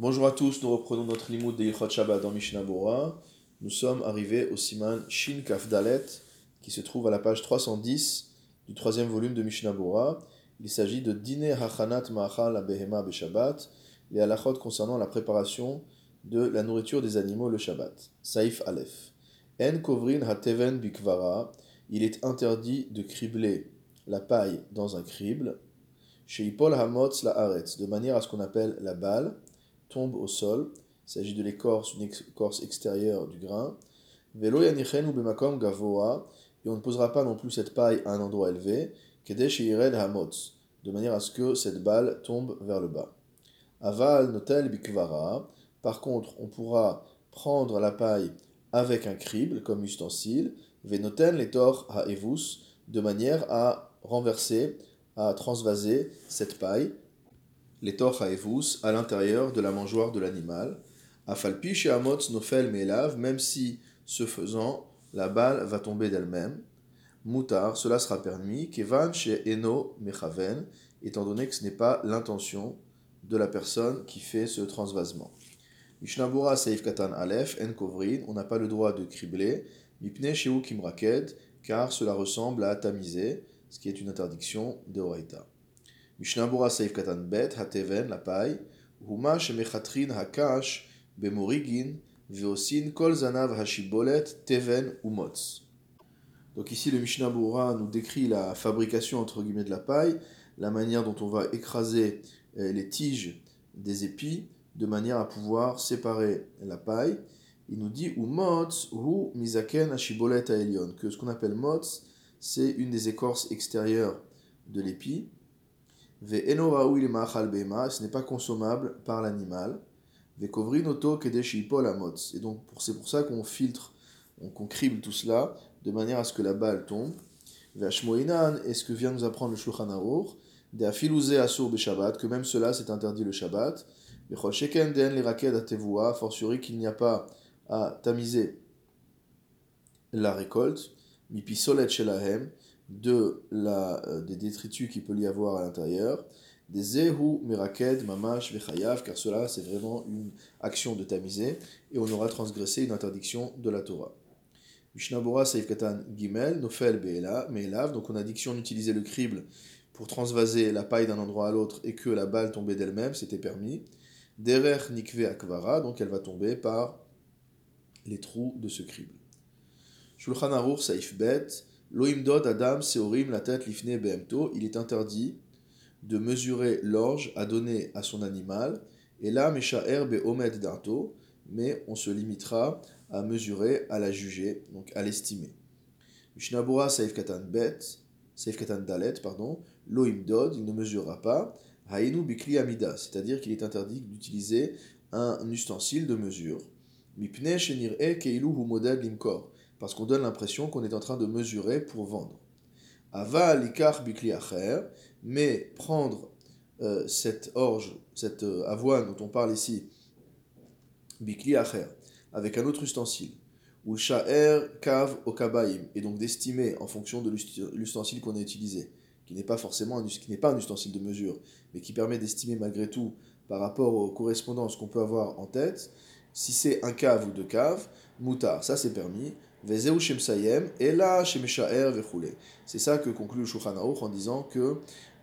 Bonjour à tous, nous reprenons notre limoud de Yichot Shabbat dans Mishnah. Nous sommes arrivés au siman Shin Kaf Dalet, qui se trouve à la page 310 du troisième volume de Mishnah. Il s'agit de Dine Hachanat Ma'achal la Behema Beshabbat, les halachot concernant la préparation de la nourriture des animaux le Shabbat. Saif Aleph. En Kovrin Hateven Bikvara, il est interdit de cribler la paille dans un crible. Chez Hamotz la Haaretz, de manière à ce qu'on appelle la balle tombe au sol. Il s'agit de l'écorce, une écorce extérieure du grain. Velo ou bemakom gavoa, et on ne posera pas non plus cette paille à un endroit élevé, kedesh hamotz, de manière à ce que cette balle tombe vers le bas. Aval notel bikvara, par contre, on pourra prendre la paille avec un crible comme ustensile, venoten letor haevus, de manière à renverser, à transvaser cette paille les haevus à l'intérieur de la mangeoire de l'animal. Afalpi chez Amot nofel melav, même si, ce faisant, la balle va tomber d'elle-même. Moutar, cela sera permis. Kevan chez Eno mechaven, étant donné que ce n'est pas l'intention de la personne qui fait ce transvasement. Mishnabura Seif Katan Aleph, En Kovrin, on n'a pas le droit de cribler. Mipne Sheu Kimraked, car cela ressemble à tamiser, ce qui est une interdiction de Horaïta. Mishnabura Saif Katan Bet, Hateven, la paille, Huma Shemechatrin Hakash, Bemorigin, Veosin, Kol Zanav Hashibolet, Teven ou Motz. Donc ici le Mishnabura nous décrit la fabrication entre guillemets de la paille, la manière dont on va écraser euh, les tiges des épis de manière à pouvoir séparer la paille. Il nous dit ou motz ou hashibolet aelion que ce qu'on appelle motz c'est une des écorces extérieures de l'épi ce n'est pas consommable par l'animal. Et donc c'est pour ça qu'on filtre, qu'on crible tout cela, de manière à ce que la balle tombe. Et ce que vient nous apprendre le Shulchan Aruch, que même cela c'est interdit le Shabbat. fortiori qu'il n'y a pas à tamiser la récolte, shelahem, de la, euh, des détritus qu'il peut y avoir à l'intérieur, des zehu, miraked, mamash, vechayav, car cela c'est vraiment une action de tamiser, et on aura transgressé une interdiction de la Torah. Mishnabura Saif Katan Gimel, Nofel Me'elav, donc on a dit que si on utilisait le crible pour transvaser la paille d'un endroit à l'autre et que la balle tombait d'elle-même, c'était permis. Derer Nikve Akvara, donc elle va tomber par les trous de ce crible. Shulchan Aruch Saif Bet, Loimdod Adam Seorim la tête lifne behemto, il est interdit de mesurer l'orge à donner à son animal, et là Meshaer omed dato, mais on se limitera à mesurer, à la juger, donc à l'estimer. Mishnabura Saif Katan Bet, Saif Katan Dalet, pardon, Loimdod, il ne mesurera pas, Hainu Bikli Amida, c'est-à-dire qu'il est interdit d'utiliser un ustensile de mesure. Mipne Shenir E Keilu Limkor parce qu'on donne l'impression qu'on est en train de mesurer pour vendre. Ava likar bikli acher, mais prendre euh, cette orge, cette euh, avoine dont on parle ici, bikli acher, avec un autre ustensile, ou sha'er kav okabaim, et donc d'estimer en fonction de l'ustensile qu'on a utilisé, qui n'est pas forcément un, qui n'est pas un ustensile de mesure, mais qui permet d'estimer malgré tout par rapport aux correspondances qu'on peut avoir en tête, si c'est un cave ou deux caves, moutar, ça c'est permis, C'est ça que conclut le Shulchan en disant que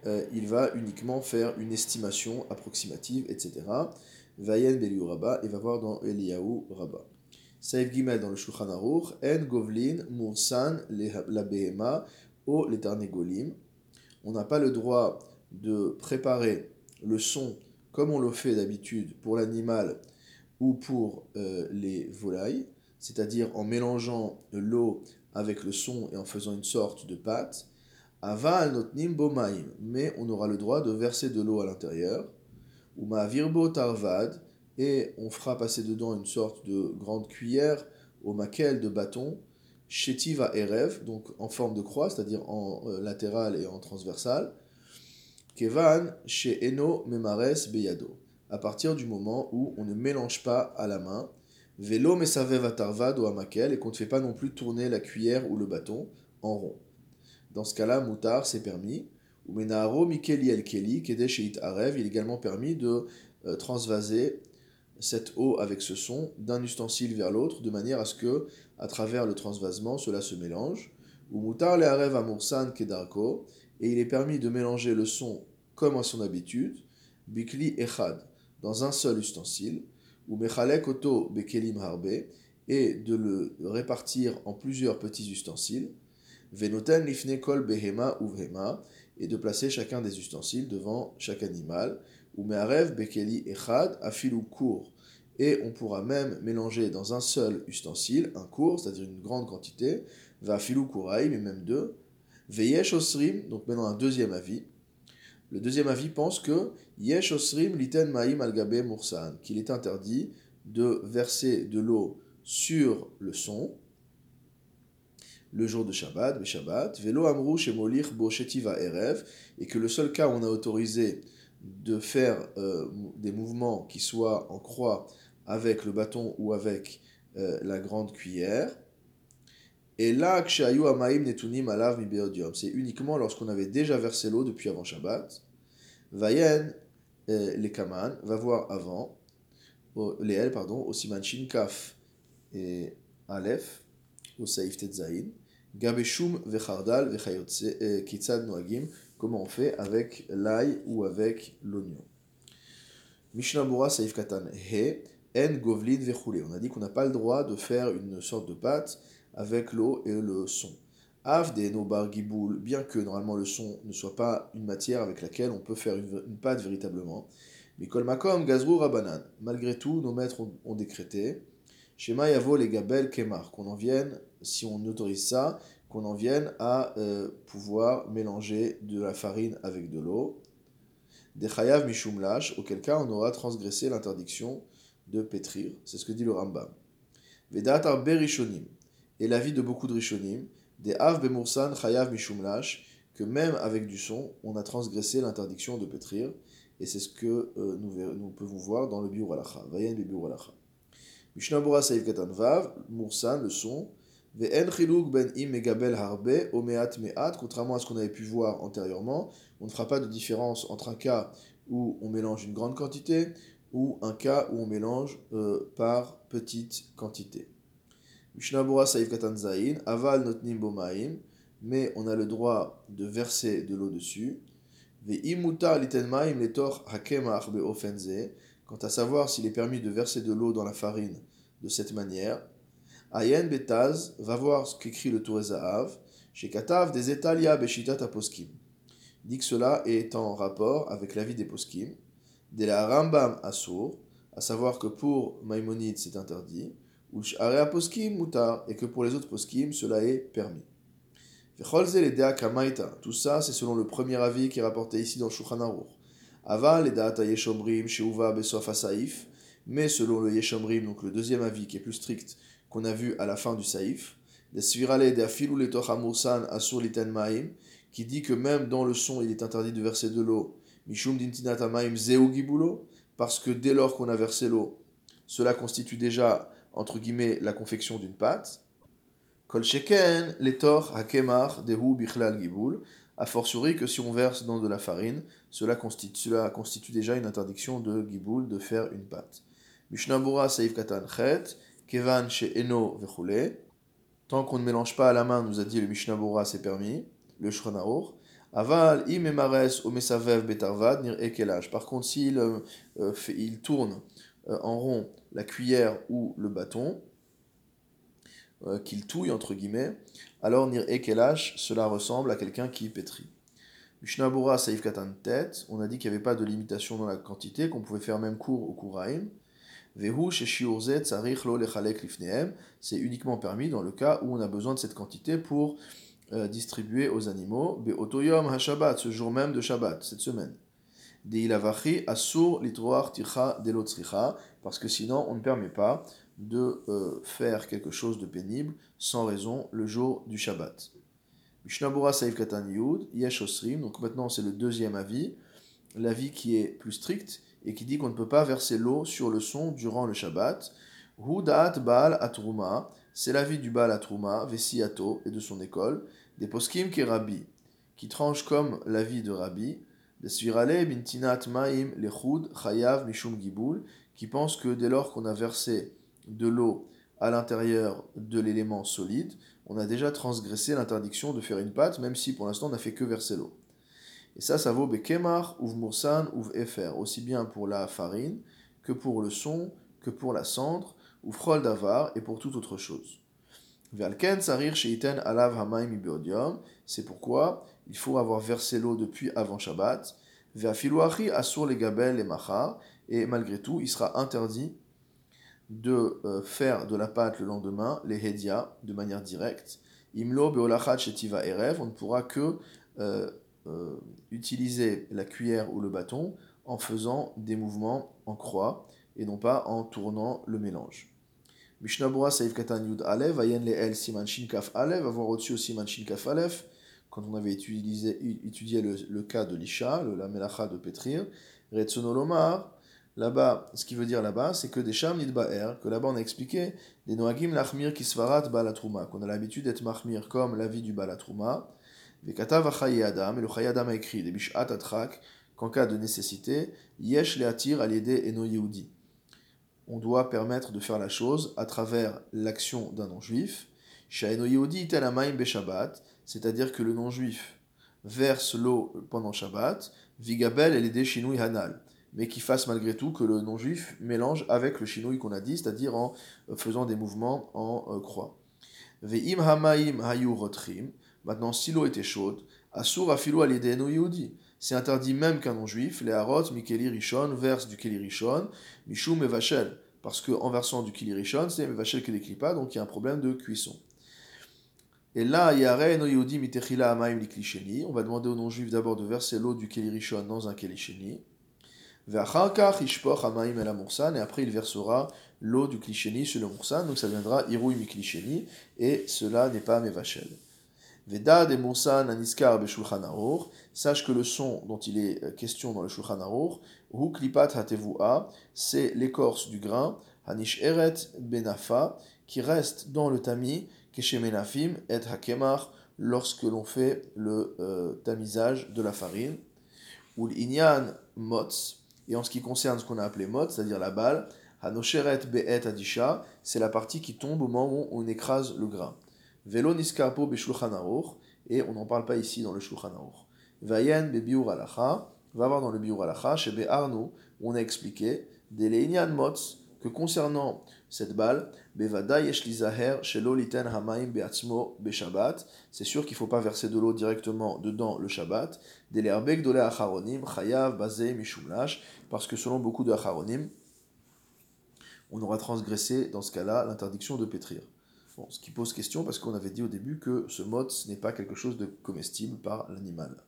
euh, il va uniquement faire une estimation approximative, etc. Vayen Rabba, et va voir dans Eliyahu Rabba. Saïf Gimel dans le Shulchan Aruch, En Govlin, Mursan, la Behema, O les Golim. On n'a pas le droit de préparer le son comme on le fait d'habitude pour l'animal ou pour euh, les volailles c'est-à-dire en mélangeant l'eau avec le son et en faisant une sorte de pâte. Aval notnim bomaim, mais on aura le droit de verser de l'eau à l'intérieur. Ou ma virbo tarvad, et on fera passer dedans une sorte de grande cuillère au maquel de bâton, shetiva erev, donc en forme de croix, c'est-à-dire en euh, latéral et en transversal. Kevan chez eno memares beyado, à partir du moment où on ne mélange pas à la main, Vélo mesavev atarvad ou amakel, et qu'on ne fait pas non plus tourner la cuillère ou le bâton en rond. Dans ce cas-là, moutar, c'est permis. Ou menaro mikeli el keli, kedesheit arev, il est également permis de euh, transvaser cette eau avec ce son d'un ustensile vers l'autre, de manière à ce que, à travers le transvasement, cela se mélange. Ou mutar le arev amursan kedarko, et il est permis de mélanger le son comme à son habitude, bikli echad, dans un seul ustensile, ou mechalek oto bekelim harbe, et de le répartir en plusieurs petits ustensiles, venoten lifne kol behema ou et de placer chacun des ustensiles devant chaque animal, ou me'arev bekeli echad afilu court. Et on pourra même mélanger dans un seul ustensile, un court, c'est-à-dire une grande quantité, va afilu kouraim, et même deux, veyesh osrim, donc maintenant un deuxième avis. Le deuxième avis pense que yesh osrim liten ma'im al mursan, qu'il est interdit de verser de l'eau sur le son, le jour de Shabbat, Shabbat, velo bo erev, et que le seul cas où on a autorisé de faire euh, des mouvements qui soient en croix avec le bâton ou avec euh, la grande cuillère, et là, netunim alav c'est uniquement lorsqu'on avait déjà versé l'eau depuis avant Shabbat. Vayen, euh, les kaman, va voir avant, les L, pardon, au siman kaf et Aleph, au saif tetzaïn, Gabeshum vechardal vechayotse kitzad noagim, comment on fait avec l'ail ou avec l'oignon? Mishnah Bura Saif Katan He, En Govlin Vechule. On a dit qu'on n'a pas le droit de faire une sorte de pâte avec l'eau et le son. Av de Nobar Giboul, bien que normalement le son ne soit pas une matière avec laquelle on peut faire une, pâte véritablement. Mikol Makom Gazrou Rabanan. Malgré tout, nos maîtres ont, décrété Shema Yavo les Gabel Kemar, qu'on en vienne si on autorise ça, qu'on en vienne à euh, pouvoir mélanger de la farine avec de l'eau. Des chayav mishum auquel cas on aura transgressé l'interdiction de pétrir. C'est ce que dit le Rambam. Vedat berishonim, et l'avis de beaucoup de rishonim, des av bemursan chayav mishum que même avec du son, on a transgressé l'interdiction de pétrir. Et c'est ce que euh, nous, nous, pouvons voir dans le Biur Alacha. Vayen Biur Alacha. Mishnah Bora Saïf Katan Vav, Mursan, le son, ben contrairement à ce qu'on avait pu voir antérieurement, on ne fera pas de différence entre un cas où on mélange une grande quantité ou un cas où on mélange euh, par petite quantité. Mishnabura Saïf Katan Aval Notnim Bomaim, mais on a le droit de verser de l'eau dessus. Quant à savoir s'il est permis de verser de l'eau dans la farine de cette manière, Ayen Betaz va voir ce qu'écrit le Tour Zahav, chez Katav des Etalia Beshitat Aposkim. Il dit que cela est en rapport avec l'avis des Poskim, de la Rambam Asur, à savoir que pour Maïmonide c'est interdit, et que pour les autres Poskim cela est permis. Tout ça, c'est selon le premier avis qui est rapporté ici dans Shulchan Aruch. Aval Yeshomrim, Sheuva Besof Asaif, mais selon le Yeshomrim, donc le deuxième avis qui est plus strict, qu'on a vu à la fin du Saïf, qui dit que même dans le son, il est interdit de verser de l'eau, parce que dès lors qu'on a versé l'eau, cela constitue déjà, entre guillemets, la confection d'une pâte. Kol sheken, letor hakemar dehu bichlal gibul, a fortiori que si on verse dans de la farine, cela constitue, déjà une interdiction de giboul, de faire une pâte. Mishnabura saïf katan chet, Kevan chez Eno vechule. Tant qu'on ne mélange pas à la main, nous a dit le Mishnah Bora, c'est permis, le Shronaour. Aval im emares o mesavev betarvad nir ekelage. Par contre, s'il euh, euh, il tourne euh, en rond la cuillère ou le bâton, qu'il touille entre guillemets, alors nir ekelage, cela ressemble à quelqu'un qui pétrit. Mishnah Bora saif katan on a dit qu'il n'y avait pas de limitation dans la quantité, qu'on pouvait faire même court au kouraim. C'est uniquement permis dans le cas où on a besoin de cette quantité pour euh, distribuer aux animaux. Be'otoyom ha-shabbat, ce jour même de Shabbat, cette semaine. Asur parce que sinon on ne permet pas de euh, faire quelque chose de pénible sans raison le jour du Shabbat. Mishnabura Saif Katan Yud, donc maintenant c'est le deuxième avis, l'avis qui est plus strict, et qui dit qu'on ne peut pas verser l'eau sur le son durant le Shabbat. Hudat Baal Atruma, c'est l'avis du Baal Atruma, Vesiato et de son école, des poskim qui Rabbi, qui tranche comme l'avis de Rabbi, qui pense que dès lors qu'on a versé de l'eau à l'intérieur de l'élément solide, on a déjà transgressé l'interdiction de faire une pâte, même si pour l'instant on n'a fait que verser l'eau. Et ça, ça vaut Bekemar, Uv Mursan, Uv Efer, aussi bien pour la farine que pour le son, que pour la cendre, ou Frol Davar, et pour toute autre chose. C'est pourquoi il faut avoir versé l'eau depuis avant Shabbat. Asur les Gabel et Machar, et malgré tout, il sera interdit de euh, faire de la pâte le lendemain, les Hedia, de manière directe. Imlo Beolachat Shetiva Erev, on ne pourra que euh, euh, utiliser la cuillère ou le bâton en faisant des mouvements en croix et non pas en tournant le mélange. Mishnabura Saif Katan Yud Alev, Ayen Le El Siman Shinkaf Alev, avoir au-dessus aussi Siman Shinkaf Alev, quand on avait étudié, le, cas de l'Isha, la Melacha de Petrir, Retsonolomar, Là-bas, ce qui veut dire là-bas, c'est que des Sham Nidba'er, que là-bas on a expliqué, des Noagim Lachmir Kisvarat Balatruma, qu'on a l'habitude d'être Mahmir comme la vie du Balatruma, Vekatav Adam, et le Chayadam a écrit, des Bishat Atrak, qu'en cas de nécessité, Yesh Leatir Aliede Eno Yehudi. On doit permettre de faire la chose à travers l'action d'un non-juif. C'est-à-dire que le non-juif verse l'eau pendant Shabbat, Vigabel Elede Shinui Hanal mais qui fasse malgré tout que le non-juif mélange avec le shinui qu'on a dit, c'est-à-dire en faisant des mouvements en euh, croix. Ve'im hamaim hayu rotrim, maintenant si l'eau était chaude, asur afilu alideno yehudi. C'est interdit même qu'un non-juif, les mikeli rishon, verse du keli rishon, mishum evachel, parce qu'en versant du keli rishon, c'est evachel keli pas, donc il y a un problème de cuisson. Et là, yare no yehudi mitechila amaim likli on va demander au non-juif d'abord de verser l'eau du keli rishon dans un keli sheni, et après il versera l'eau du klisheni sur le moursan, donc ça viendra irouy mi klisheni, et cela n'est pas mevachel. Veda de moursan aniskar beshulchan sache que le son dont il est euh, question dans le shulchan aruch, hu klipat hatevua, c'est l'écorce du grain, hanish eret benafa, qui reste dans le tamis, keshemenafim et hakemar, lorsque l'on fait le euh, tamisage de la farine, ou l'inyan motz, et en ce qui concerne ce qu'on a appelé mot, c'est-à-dire la balle, Hanosheret be'et adisha, c'est la partie qui tombe au moment où on écrase le grain. Velo niskapo et on n'en parle pas ici dans le shulchan Vayen bebiur alacha, va voir dans le biur alacha, chez Be'arnu, où on a expliqué, leinian mots, que concernant cette balle, Bevada yeshlizaher shelo liten hamaim beatzmo c'est sûr qu'il ne faut pas verser de l'eau directement dedans le Shabbat, dole acharonim, chayav bazei mishumlash, parce que selon beaucoup de acharonim, on aura transgressé dans ce cas-là l'interdiction de pétrir. Ce qui pose question parce qu'on avait dit au début que ce mot n'est pas quelque chose de comestible par l'animal.